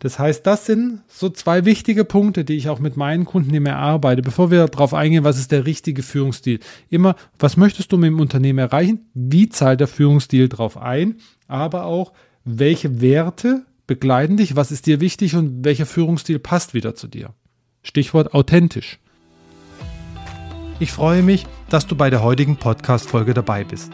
Das heißt, das sind so zwei wichtige Punkte, die ich auch mit meinen Kunden immer erarbeite, bevor wir darauf eingehen, was ist der richtige Führungsstil. Immer, was möchtest du mit dem Unternehmen erreichen? Wie zahlt der Führungsstil darauf ein? Aber auch, welche Werte begleiten dich? Was ist dir wichtig und welcher Führungsstil passt wieder zu dir? Stichwort authentisch. Ich freue mich, dass du bei der heutigen Podcast-Folge dabei bist.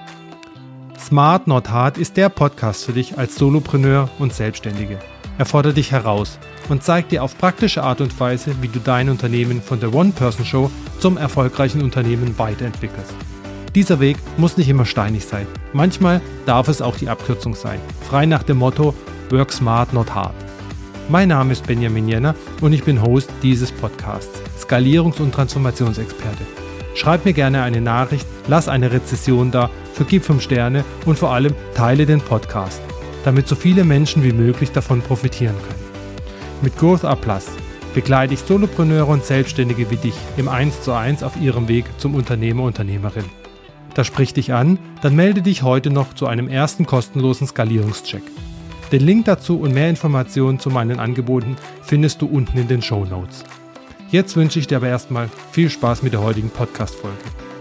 Smart Not Hard ist der Podcast für dich als Solopreneur und Selbstständige. Er fordert dich heraus und zeigt dir auf praktische Art und Weise, wie du dein Unternehmen von der One-Person-Show zum erfolgreichen Unternehmen weiterentwickelst. Dieser Weg muss nicht immer steinig sein. Manchmal darf es auch die Abkürzung sein. Frei nach dem Motto Work Smart, Not Hard. Mein Name ist Benjamin Jenner und ich bin Host dieses Podcasts, Skalierungs- und Transformationsexperte. Schreib mir gerne eine Nachricht, lass eine Rezession da, vergib 5 Sterne und vor allem teile den Podcast damit so viele Menschen wie möglich davon profitieren können. Mit Growth Up Plus begleite ich Solopreneure und Selbstständige wie dich im 1 zu 1 auf ihrem Weg zum Unternehmer, Unternehmerin. Das spricht dich an, dann melde dich heute noch zu einem ersten kostenlosen Skalierungscheck. Den Link dazu und mehr Informationen zu meinen Angeboten findest du unten in den Show Notes. Jetzt wünsche ich dir aber erstmal viel Spaß mit der heutigen Podcast-Folge.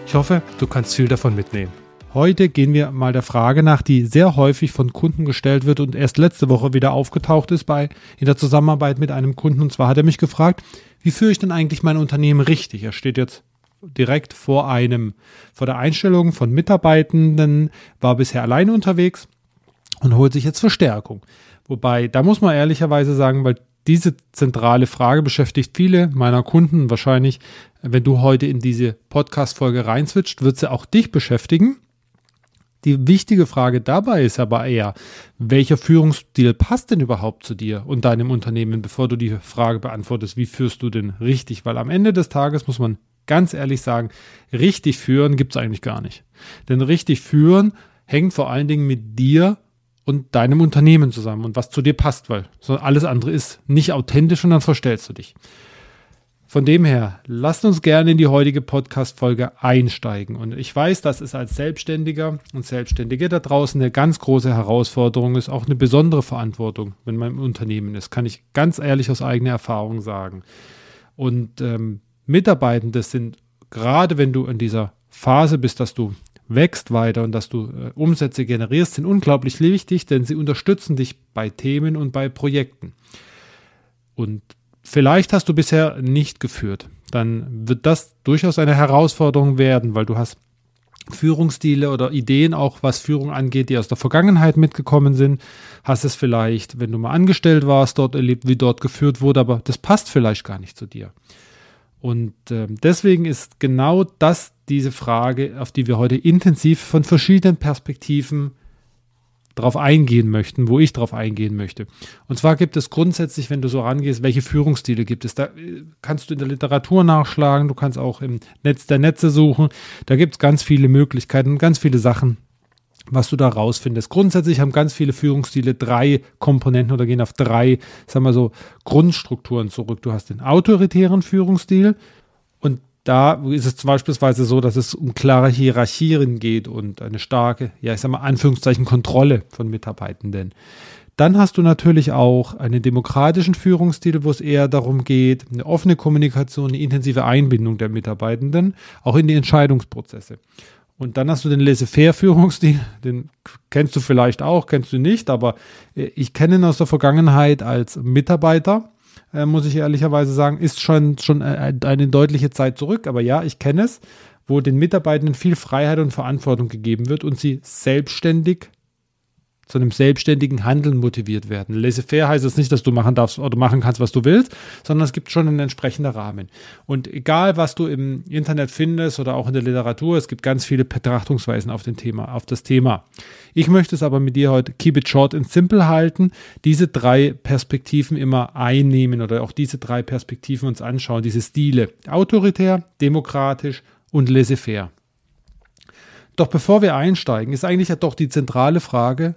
Ich hoffe, du kannst viel davon mitnehmen. Heute gehen wir mal der Frage nach, die sehr häufig von Kunden gestellt wird und erst letzte Woche wieder aufgetaucht ist bei in der Zusammenarbeit mit einem Kunden. Und zwar hat er mich gefragt, wie führe ich denn eigentlich mein Unternehmen richtig? Er steht jetzt direkt vor einem, vor der Einstellung von Mitarbeitenden, war bisher alleine unterwegs und holt sich jetzt Verstärkung. Wobei, da muss man ehrlicherweise sagen, weil diese zentrale Frage beschäftigt viele meiner Kunden. Wahrscheinlich, wenn du heute in diese Podcast-Folge reinswitcht, wird sie auch dich beschäftigen. Die wichtige Frage dabei ist aber eher, welcher Führungsstil passt denn überhaupt zu dir und deinem Unternehmen, bevor du die Frage beantwortest, wie führst du denn richtig? Weil am Ende des Tages muss man ganz ehrlich sagen, richtig führen gibt es eigentlich gar nicht. Denn richtig führen hängt vor allen Dingen mit dir und deinem Unternehmen zusammen und was zu dir passt, weil alles andere ist nicht authentisch und dann verstellst du dich. Von dem her, lasst uns gerne in die heutige Podcast-Folge einsteigen. Und ich weiß, dass es als Selbstständiger und Selbstständige da draußen eine ganz große Herausforderung ist, auch eine besondere Verantwortung, wenn man im Unternehmen ist. Kann ich ganz ehrlich aus eigener Erfahrung sagen. Und ähm, Mitarbeitende sind, gerade wenn du in dieser Phase bist, dass du wächst weiter und dass du äh, Umsätze generierst, sind unglaublich wichtig, denn sie unterstützen dich bei Themen und bei Projekten. Und vielleicht hast du bisher nicht geführt, dann wird das durchaus eine Herausforderung werden, weil du hast Führungsstile oder Ideen auch, was Führung angeht, die aus der Vergangenheit mitgekommen sind. Hast es vielleicht, wenn du mal angestellt warst, dort erlebt, wie dort geführt wurde, aber das passt vielleicht gar nicht zu dir. Und äh, deswegen ist genau das diese Frage, auf die wir heute intensiv von verschiedenen Perspektiven drauf eingehen möchten, wo ich drauf eingehen möchte. Und zwar gibt es grundsätzlich, wenn du so rangehst, welche Führungsstile gibt es. Da äh, kannst du in der Literatur nachschlagen, du kannst auch im Netz der Netze suchen. Da gibt es ganz viele Möglichkeiten ganz viele Sachen, was du da rausfindest. Grundsätzlich haben ganz viele Führungsstile drei Komponenten oder gehen auf drei, sagen wir so, Grundstrukturen zurück. Du hast den autoritären Führungsstil da ist es beispielsweise so, dass es um klare Hierarchien geht und eine starke, ja, ich sag mal, Anführungszeichen Kontrolle von Mitarbeitenden. Dann hast du natürlich auch einen demokratischen Führungsstil, wo es eher darum geht, eine offene Kommunikation, eine intensive Einbindung der Mitarbeitenden, auch in die Entscheidungsprozesse. Und dann hast du den Laissez-faire-Führungsstil, den kennst du vielleicht auch, kennst du nicht, aber äh, ich kenne ihn aus der Vergangenheit als Mitarbeiter äh, muss ich ehrlicherweise sagen, ist schon, schon äh, eine deutliche Zeit zurück. Aber ja, ich kenne es, wo den Mitarbeitenden viel Freiheit und Verantwortung gegeben wird und sie selbstständig zu einem selbstständigen Handeln motiviert werden. Laissez-faire heißt es nicht, dass du machen darfst oder machen kannst, was du willst, sondern es gibt schon einen entsprechenden Rahmen. Und egal, was du im Internet findest oder auch in der Literatur, es gibt ganz viele Betrachtungsweisen auf, den Thema, auf das Thema. Ich möchte es aber mit dir heute keep it short and simple halten, diese drei Perspektiven immer einnehmen oder auch diese drei Perspektiven uns anschauen, diese Stile. Autoritär, demokratisch und laissez-faire. Doch bevor wir einsteigen, ist eigentlich ja doch die zentrale Frage,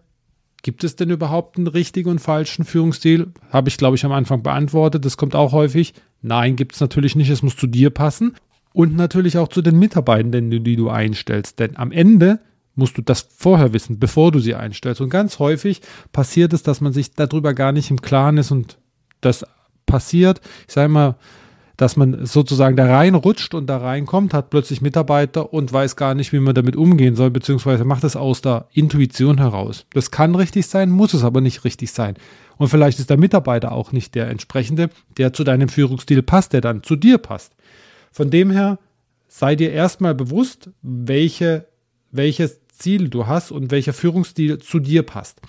Gibt es denn überhaupt einen richtigen und falschen Führungsstil? Habe ich, glaube ich, am Anfang beantwortet. Das kommt auch häufig. Nein, gibt es natürlich nicht. Es muss zu dir passen. Und natürlich auch zu den Mitarbeitenden, die du einstellst. Denn am Ende musst du das vorher wissen, bevor du sie einstellst. Und ganz häufig passiert es, dass man sich darüber gar nicht im Klaren ist und das passiert, ich sage mal, dass man sozusagen da reinrutscht und da reinkommt, hat plötzlich Mitarbeiter und weiß gar nicht, wie man damit umgehen soll, beziehungsweise macht es aus der Intuition heraus. Das kann richtig sein, muss es aber nicht richtig sein. Und vielleicht ist der Mitarbeiter auch nicht der entsprechende, der zu deinem Führungsstil passt, der dann zu dir passt. Von dem her sei dir erstmal bewusst, welche, welches Ziel du hast und welcher Führungsstil zu dir passt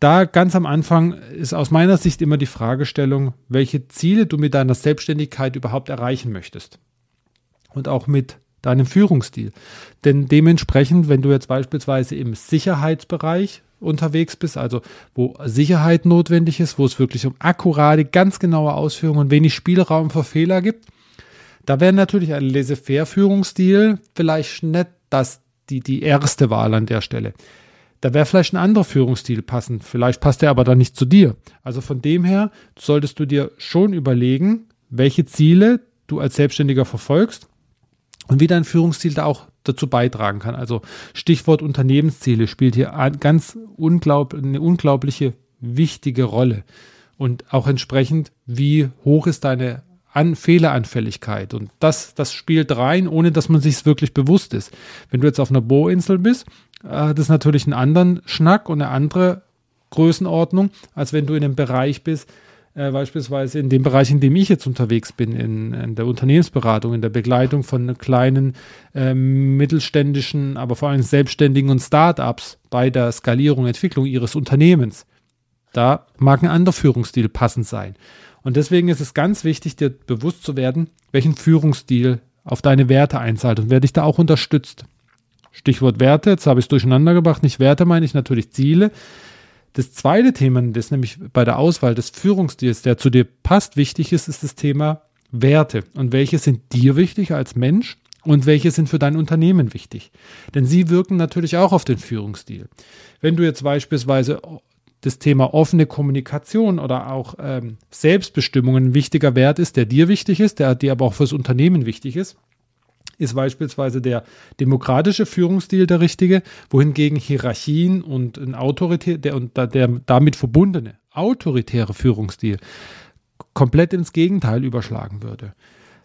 da ganz am Anfang ist aus meiner Sicht immer die Fragestellung, welche Ziele du mit deiner Selbstständigkeit überhaupt erreichen möchtest. Und auch mit deinem Führungsstil. Denn dementsprechend, wenn du jetzt beispielsweise im Sicherheitsbereich unterwegs bist, also wo Sicherheit notwendig ist, wo es wirklich um akkurate, ganz genaue Ausführungen und wenig Spielraum für Fehler gibt, da wäre natürlich ein Laissez-faire-Führungsstil vielleicht nicht das, die, die erste Wahl an der Stelle. Da wäre vielleicht ein anderer Führungsstil passend. Vielleicht passt er aber dann nicht zu dir. Also von dem her solltest du dir schon überlegen, welche Ziele du als Selbstständiger verfolgst und wie dein Führungsstil da auch dazu beitragen kann. Also Stichwort Unternehmensziele spielt hier ganz unglaub, eine unglaubliche wichtige Rolle. Und auch entsprechend, wie hoch ist deine an Fehleranfälligkeit. Und das, das spielt rein, ohne dass man sich es wirklich bewusst ist. Wenn du jetzt auf einer Bohrinsel bist hat es natürlich einen anderen Schnack und eine andere Größenordnung, als wenn du in einem Bereich bist, äh, beispielsweise in dem Bereich, in dem ich jetzt unterwegs bin, in, in der Unternehmensberatung, in der Begleitung von kleinen, äh, mittelständischen, aber vor allem selbstständigen und Start-ups bei der Skalierung, Entwicklung ihres Unternehmens. Da mag ein anderer Führungsstil passend sein. Und deswegen ist es ganz wichtig, dir bewusst zu werden, welchen Führungsstil auf deine Werte einzahlt und wer dich da auch unterstützt. Stichwort Werte, jetzt habe ich es durcheinander gebracht. Nicht Werte meine ich natürlich Ziele. Das zweite Thema, das nämlich bei der Auswahl des Führungsstils, der zu dir passt, wichtig ist, ist das Thema Werte. Und welche sind dir wichtig als Mensch und welche sind für dein Unternehmen wichtig? Denn sie wirken natürlich auch auf den Führungsstil. Wenn du jetzt beispielsweise das Thema offene Kommunikation oder auch ähm, Selbstbestimmung ein wichtiger Wert ist, der dir wichtig ist, der dir aber auch fürs Unternehmen wichtig ist, ist beispielsweise der demokratische Führungsstil der richtige, wohingegen Hierarchien und ein autoritär, der, und der damit verbundene autoritäre Führungsstil komplett ins Gegenteil überschlagen würde.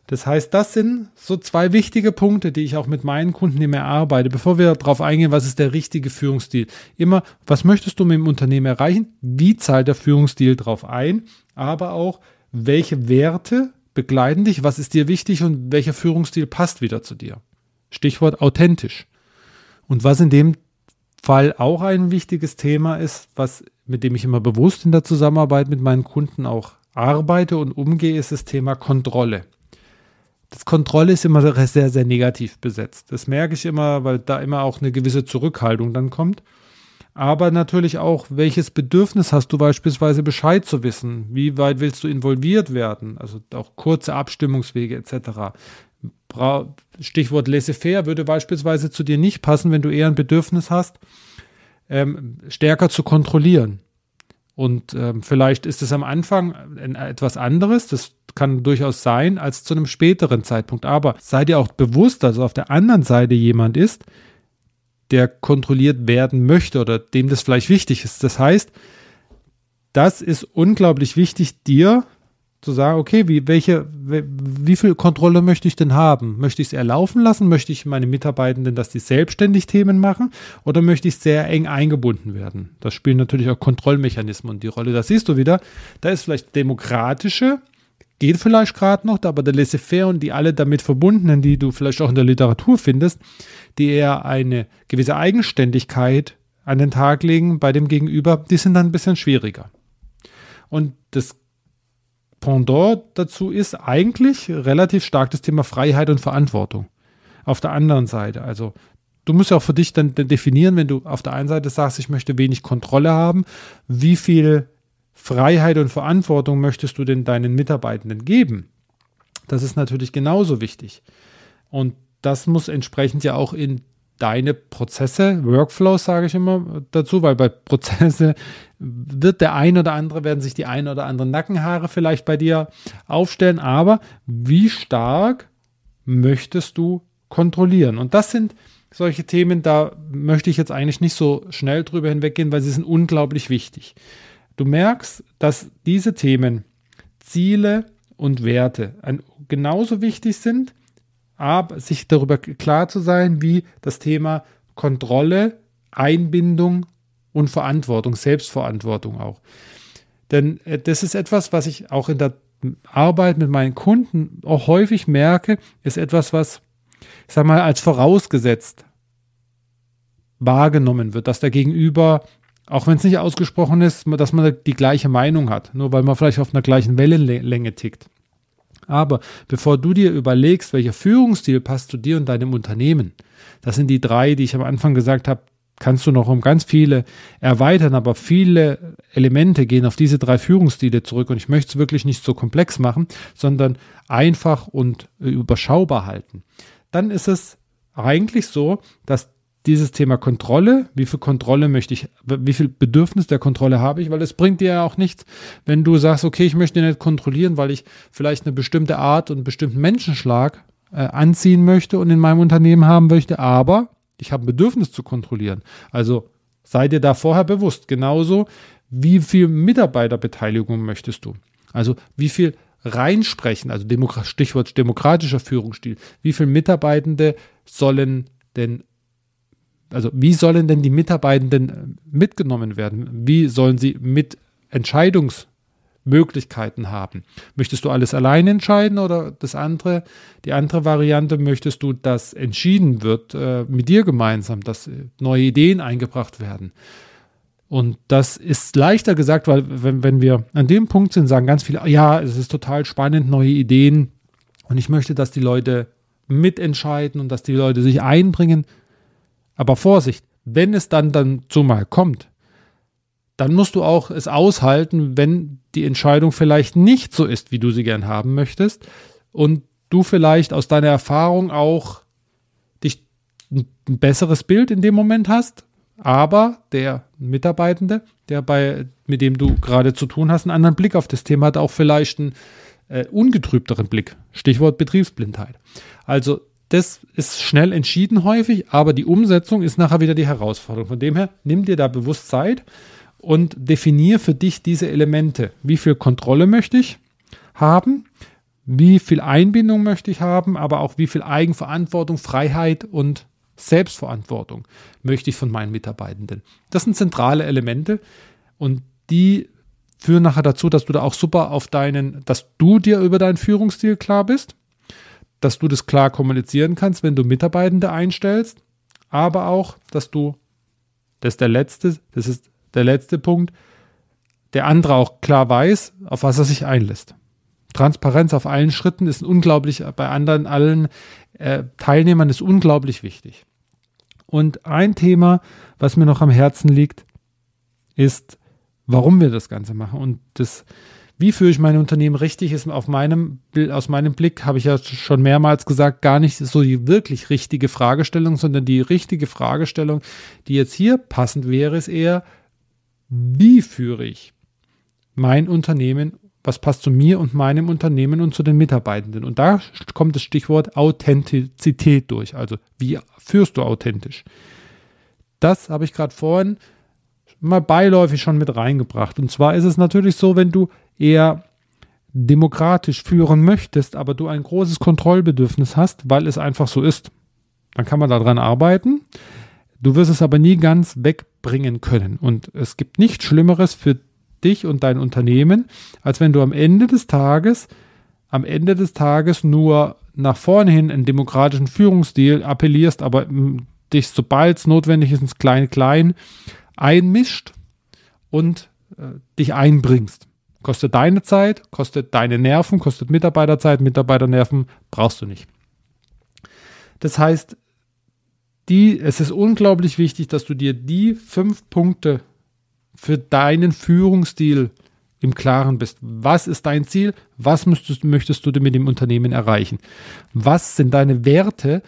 Das heißt, das sind so zwei wichtige Punkte, die ich auch mit meinen Kunden immer erarbeite, bevor wir darauf eingehen, was ist der richtige Führungsstil. Immer, was möchtest du mit dem Unternehmen erreichen? Wie zahlt der Führungsstil darauf ein? Aber auch, welche Werte begleiten dich, was ist dir wichtig und welcher Führungsstil passt wieder zu dir. Stichwort authentisch. Und was in dem Fall auch ein wichtiges Thema ist, was mit dem ich immer bewusst in der Zusammenarbeit mit meinen Kunden auch arbeite und umgehe, ist das Thema Kontrolle. Das Kontrolle ist immer sehr, sehr negativ besetzt. Das merke ich immer, weil da immer auch eine gewisse Zurückhaltung dann kommt aber natürlich auch, welches Bedürfnis hast du beispielsweise Bescheid zu wissen? Wie weit willst du involviert werden? Also auch kurze Abstimmungswege etc. Stichwort laissez-faire würde beispielsweise zu dir nicht passen, wenn du eher ein Bedürfnis hast, ähm, stärker zu kontrollieren. Und ähm, vielleicht ist es am Anfang etwas anderes, das kann durchaus sein, als zu einem späteren Zeitpunkt. Aber sei dir auch bewusst, dass auf der anderen Seite jemand ist, der kontrolliert werden möchte oder dem das vielleicht wichtig ist. Das heißt, das ist unglaublich wichtig, dir zu sagen, okay, wie, welche, wie viel Kontrolle möchte ich denn haben? Möchte ich es erlaufen lassen? Möchte ich meine Mitarbeitenden, dass die selbstständig Themen machen? Oder möchte ich sehr eng eingebunden werden? Das spielen natürlich auch Kontrollmechanismen die Rolle. Da siehst du wieder, da ist vielleicht demokratische geht vielleicht gerade noch, aber der Laissez-faire und die alle damit verbundenen, die du vielleicht auch in der Literatur findest, die eher eine gewisse Eigenständigkeit an den Tag legen bei dem Gegenüber, die sind dann ein bisschen schwieriger. Und das Pendant dazu ist eigentlich relativ stark das Thema Freiheit und Verantwortung. Auf der anderen Seite, also du musst ja auch für dich dann definieren, wenn du auf der einen Seite sagst, ich möchte wenig Kontrolle haben, wie viel Freiheit und Verantwortung möchtest du denn deinen Mitarbeitenden geben? Das ist natürlich genauso wichtig. Und das muss entsprechend ja auch in deine Prozesse, Workflows sage ich immer dazu, weil bei Prozesse wird der ein oder andere, werden sich die ein oder anderen Nackenhaare vielleicht bei dir aufstellen, aber wie stark möchtest du kontrollieren? Und das sind solche Themen, da möchte ich jetzt eigentlich nicht so schnell drüber hinweggehen, weil sie sind unglaublich wichtig. Du merkst, dass diese Themen Ziele und Werte genauso wichtig sind, aber sich darüber klar zu sein, wie das Thema Kontrolle, Einbindung und Verantwortung, Selbstverantwortung auch. Denn äh, das ist etwas, was ich auch in der Arbeit mit meinen Kunden auch häufig merke, ist etwas, was, ich sag mal, als vorausgesetzt wahrgenommen wird, dass der Gegenüber, auch wenn es nicht ausgesprochen ist, dass man die gleiche Meinung hat, nur weil man vielleicht auf einer gleichen Wellenlänge tickt. Aber bevor du dir überlegst, welcher Führungsstil passt zu dir und deinem Unternehmen, das sind die drei, die ich am Anfang gesagt habe, kannst du noch um ganz viele erweitern, aber viele Elemente gehen auf diese drei Führungsstile zurück und ich möchte es wirklich nicht so komplex machen, sondern einfach und überschaubar halten. Dann ist es eigentlich so, dass dieses Thema Kontrolle, wie viel Kontrolle möchte ich, wie viel Bedürfnis der Kontrolle habe ich, weil es bringt dir ja auch nichts, wenn du sagst, okay, ich möchte nicht kontrollieren, weil ich vielleicht eine bestimmte Art und einen bestimmten Menschenschlag äh, anziehen möchte und in meinem Unternehmen haben möchte, aber ich habe ein Bedürfnis zu kontrollieren. Also sei dir da vorher bewusst, genauso wie viel Mitarbeiterbeteiligung möchtest du? Also wie viel reinsprechen, also Demokrat, Stichwort demokratischer Führungsstil, wie viele Mitarbeitende sollen denn also wie sollen denn die Mitarbeitenden äh, mitgenommen werden? Wie sollen sie mit Entscheidungsmöglichkeiten haben? Möchtest du alles allein entscheiden oder das andere, die andere Variante, möchtest du, dass entschieden wird äh, mit dir gemeinsam, dass äh, neue Ideen eingebracht werden? Und das ist leichter gesagt, weil wenn, wenn wir an dem Punkt sind, sagen ganz viele, ja, es ist total spannend, neue Ideen. Und ich möchte, dass die Leute mitentscheiden und dass die Leute sich einbringen. Aber Vorsicht, wenn es dann dann zumal kommt, dann musst du auch es aushalten, wenn die Entscheidung vielleicht nicht so ist, wie du sie gern haben möchtest und du vielleicht aus deiner Erfahrung auch dich ein besseres Bild in dem Moment hast, aber der Mitarbeitende, der bei mit dem du gerade zu tun hast, einen anderen Blick auf das Thema hat, auch vielleicht einen äh, ungetrübteren Blick. Stichwort Betriebsblindheit. Also das ist schnell entschieden häufig, aber die Umsetzung ist nachher wieder die Herausforderung. Von dem her, nimm dir da bewusst Zeit und definier für dich diese Elemente. Wie viel Kontrolle möchte ich haben? Wie viel Einbindung möchte ich haben? Aber auch wie viel Eigenverantwortung, Freiheit und Selbstverantwortung möchte ich von meinen Mitarbeitenden. Das sind zentrale Elemente und die führen nachher dazu, dass du da auch super auf deinen, dass du dir über deinen Führungsstil klar bist dass du das klar kommunizieren kannst, wenn du Mitarbeitende einstellst, aber auch, dass du, das ist der letzte, das ist der letzte Punkt, der andere auch klar weiß, auf was er sich einlässt. Transparenz auf allen Schritten ist unglaublich, bei anderen, allen äh, Teilnehmern ist unglaublich wichtig. Und ein Thema, was mir noch am Herzen liegt, ist, warum wir das Ganze machen. Und das wie führe ich mein Unternehmen richtig, ist auf meinem, aus meinem Blick, habe ich ja schon mehrmals gesagt, gar nicht so die wirklich richtige Fragestellung, sondern die richtige Fragestellung, die jetzt hier passend wäre, ist eher, wie führe ich mein Unternehmen, was passt zu mir und meinem Unternehmen und zu den Mitarbeitenden? Und da kommt das Stichwort Authentizität durch. Also, wie führst du authentisch? Das habe ich gerade vorhin mal beiläufig schon mit reingebracht. Und zwar ist es natürlich so, wenn du eher demokratisch führen möchtest, aber du ein großes Kontrollbedürfnis hast, weil es einfach so ist, dann kann man daran arbeiten. Du wirst es aber nie ganz wegbringen können. Und es gibt nichts Schlimmeres für dich und dein Unternehmen, als wenn du am Ende des Tages, am Ende des Tages nur nach vorne hin einen demokratischen Führungsstil appellierst, aber dich, sobald es notwendig ist, ins Klein-Klein einmischt und äh, dich einbringst. Kostet deine Zeit, kostet deine Nerven, kostet Mitarbeiterzeit, Mitarbeiternerven brauchst du nicht. Das heißt, die, es ist unglaublich wichtig, dass du dir die fünf Punkte für deinen Führungsstil im Klaren bist. Was ist dein Ziel? Was müsstest, möchtest du mit dem Unternehmen erreichen? Was sind deine Werte?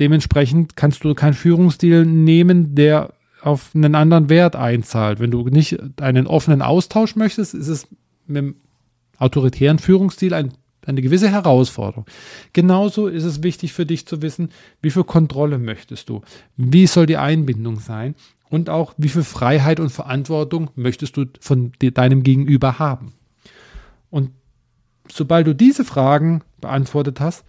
Dementsprechend kannst du keinen Führungsstil nehmen, der auf einen anderen Wert einzahlt. Wenn du nicht einen offenen Austausch möchtest, ist es mit dem autoritären Führungsstil ein, eine gewisse Herausforderung. Genauso ist es wichtig für dich zu wissen, wie viel Kontrolle möchtest du? Wie soll die Einbindung sein? Und auch, wie viel Freiheit und Verantwortung möchtest du von deinem Gegenüber haben? Und sobald du diese Fragen beantwortet hast,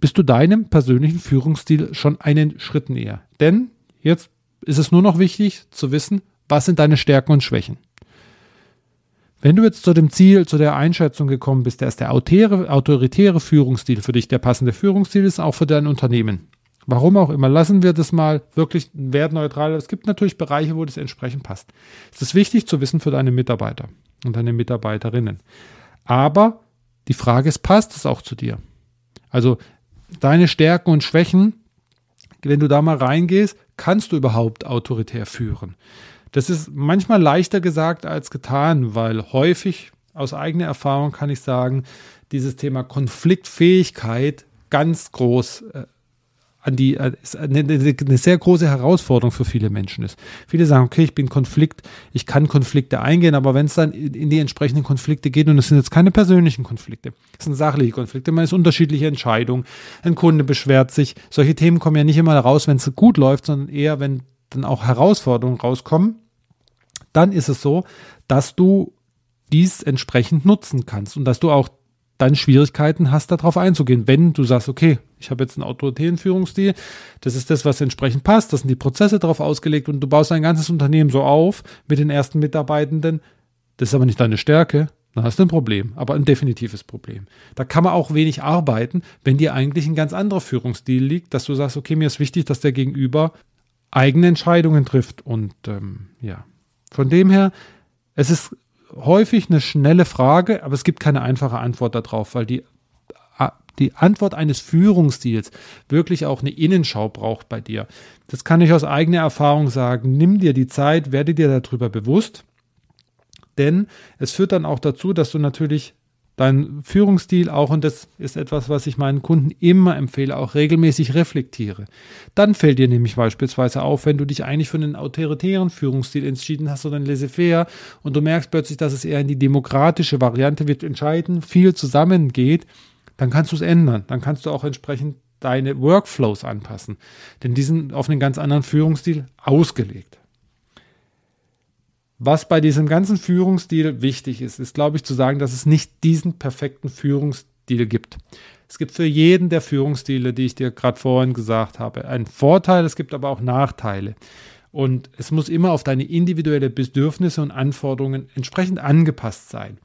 bist du deinem persönlichen Führungsstil schon einen Schritt näher. Denn jetzt ist es nur noch wichtig zu wissen, was sind deine Stärken und Schwächen. Wenn du jetzt zu dem Ziel, zu der Einschätzung gekommen bist, dass der autoritäre, autoritäre Führungsstil für dich der passende Führungsstil ist, auch für dein Unternehmen. Warum auch immer, lassen wir das mal wirklich wertneutral. Es gibt natürlich Bereiche, wo das entsprechend passt. Es ist wichtig zu wissen für deine Mitarbeiter und deine Mitarbeiterinnen. Aber die Frage ist, passt es auch zu dir? Also deine Stärken und Schwächen, wenn du da mal reingehst, kannst du überhaupt autoritär führen? Das ist manchmal leichter gesagt als getan, weil häufig aus eigener Erfahrung kann ich sagen, dieses Thema Konfliktfähigkeit ganz groß äh, an die äh, eine, eine, sehr große Herausforderung für viele Menschen ist. Viele sagen, okay, ich bin Konflikt, ich kann Konflikte eingehen, aber wenn es dann in die entsprechenden Konflikte geht, und es sind jetzt keine persönlichen Konflikte, es sind sachliche Konflikte, man ist unterschiedliche Entscheidungen, ein Kunde beschwert sich, solche Themen kommen ja nicht immer raus, wenn es gut läuft, sondern eher, wenn dann auch Herausforderungen rauskommen, dann ist es so, dass du dies entsprechend nutzen kannst und dass du auch dann Schwierigkeiten hast, darauf einzugehen. Wenn du sagst, okay, ich habe jetzt einen autoritären Führungsstil, das ist das, was entsprechend passt, das sind die Prozesse darauf ausgelegt und du baust dein ganzes Unternehmen so auf mit den ersten Mitarbeitenden, das ist aber nicht deine Stärke, dann hast du ein Problem, aber ein definitives Problem. Da kann man auch wenig arbeiten, wenn dir eigentlich ein ganz anderer Führungsstil liegt, dass du sagst, okay, mir ist wichtig, dass der Gegenüber eigene Entscheidungen trifft und ähm, ja. Von dem her, es ist häufig eine schnelle Frage, aber es gibt keine einfache Antwort darauf, weil die, die Antwort eines Führungsstils wirklich auch eine Innenschau braucht bei dir. Das kann ich aus eigener Erfahrung sagen. Nimm dir die Zeit, werde dir darüber bewusst, denn es führt dann auch dazu, dass du natürlich dein Führungsstil auch, und das ist etwas, was ich meinen Kunden immer empfehle, auch regelmäßig reflektiere. Dann fällt dir nämlich beispielsweise auf, wenn du dich eigentlich für einen autoritären Führungsstil entschieden hast oder ein laissez-faire und du merkst plötzlich, dass es eher in die demokratische Variante wird entscheiden, viel zusammengeht, dann kannst du es ändern. Dann kannst du auch entsprechend deine Workflows anpassen. Denn die sind auf einen ganz anderen Führungsstil ausgelegt. Was bei diesem ganzen Führungsstil wichtig ist, ist, glaube ich, zu sagen, dass es nicht diesen perfekten Führungsstil gibt. Es gibt für jeden der Führungsstile, die ich dir gerade vorhin gesagt habe, einen Vorteil, es gibt aber auch Nachteile. Und es muss immer auf deine individuelle Bedürfnisse und Anforderungen entsprechend angepasst sein.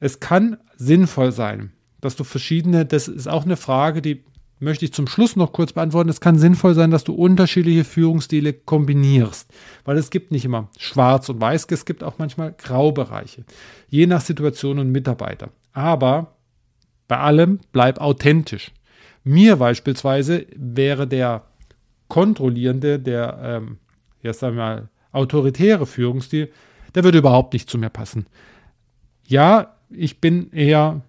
Es kann sinnvoll sein, dass du verschiedene, das ist auch eine Frage, die möchte ich zum Schluss noch kurz beantworten. Es kann sinnvoll sein, dass du unterschiedliche Führungsstile kombinierst, weil es gibt nicht immer schwarz und weiß, es gibt auch manchmal Graubereiche, je nach Situation und Mitarbeiter. Aber bei allem bleib authentisch. Mir beispielsweise wäre der kontrollierende, der, ähm, jetzt sagen wir mal, autoritäre Führungsstil, der würde überhaupt nicht zu mir passen. Ja, ich bin eher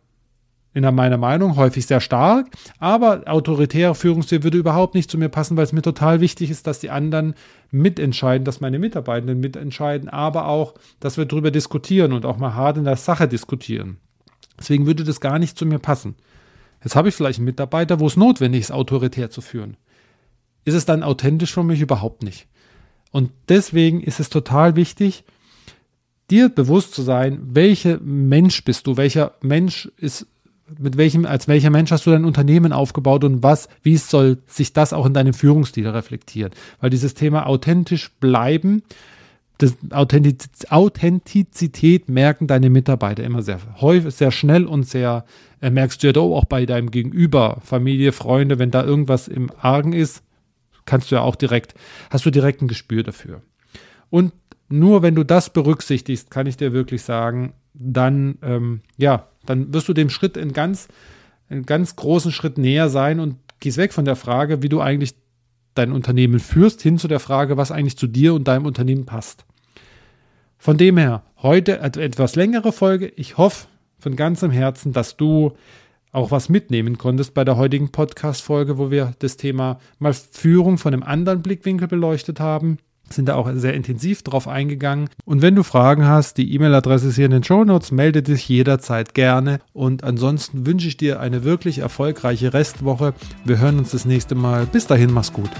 in meiner Meinung häufig sehr stark, aber autoritärer Führungsstil würde überhaupt nicht zu mir passen, weil es mir total wichtig ist, dass die anderen mitentscheiden, dass meine Mitarbeitenden mitentscheiden, aber auch, dass wir darüber diskutieren und auch mal hart in der Sache diskutieren. Deswegen würde das gar nicht zu mir passen. Jetzt habe ich vielleicht einen Mitarbeiter, wo es notwendig ist, autoritär zu führen. Ist es dann authentisch für mich überhaupt nicht? Und deswegen ist es total wichtig, dir bewusst zu sein, welcher Mensch bist du, welcher Mensch ist mit welchem, als welcher Mensch hast du dein Unternehmen aufgebaut und was, wie soll sich das auch in deinem Führungsstil reflektieren? Weil dieses Thema authentisch bleiben, das Authentiz Authentizität merken deine Mitarbeiter immer sehr häufig, sehr schnell und sehr, äh, merkst du ja auch bei deinem Gegenüber, Familie, Freunde, wenn da irgendwas im Argen ist, kannst du ja auch direkt, hast du direkt ein Gespür dafür. Und nur wenn du das berücksichtigst, kann ich dir wirklich sagen, dann, ähm, ja, dann wirst du dem Schritt in ganz, einen ganz großen Schritt näher sein und gehst weg von der Frage, wie du eigentlich dein Unternehmen führst, hin zu der Frage, was eigentlich zu dir und deinem Unternehmen passt. Von dem her, heute etwas längere Folge. Ich hoffe von ganzem Herzen, dass du auch was mitnehmen konntest bei der heutigen Podcast-Folge, wo wir das Thema mal Führung von einem anderen Blickwinkel beleuchtet haben sind da auch sehr intensiv drauf eingegangen. Und wenn du Fragen hast, die E-Mail-Adresse ist hier in den Show Notes, melde dich jederzeit gerne. Und ansonsten wünsche ich dir eine wirklich erfolgreiche Restwoche. Wir hören uns das nächste Mal. Bis dahin, mach's gut.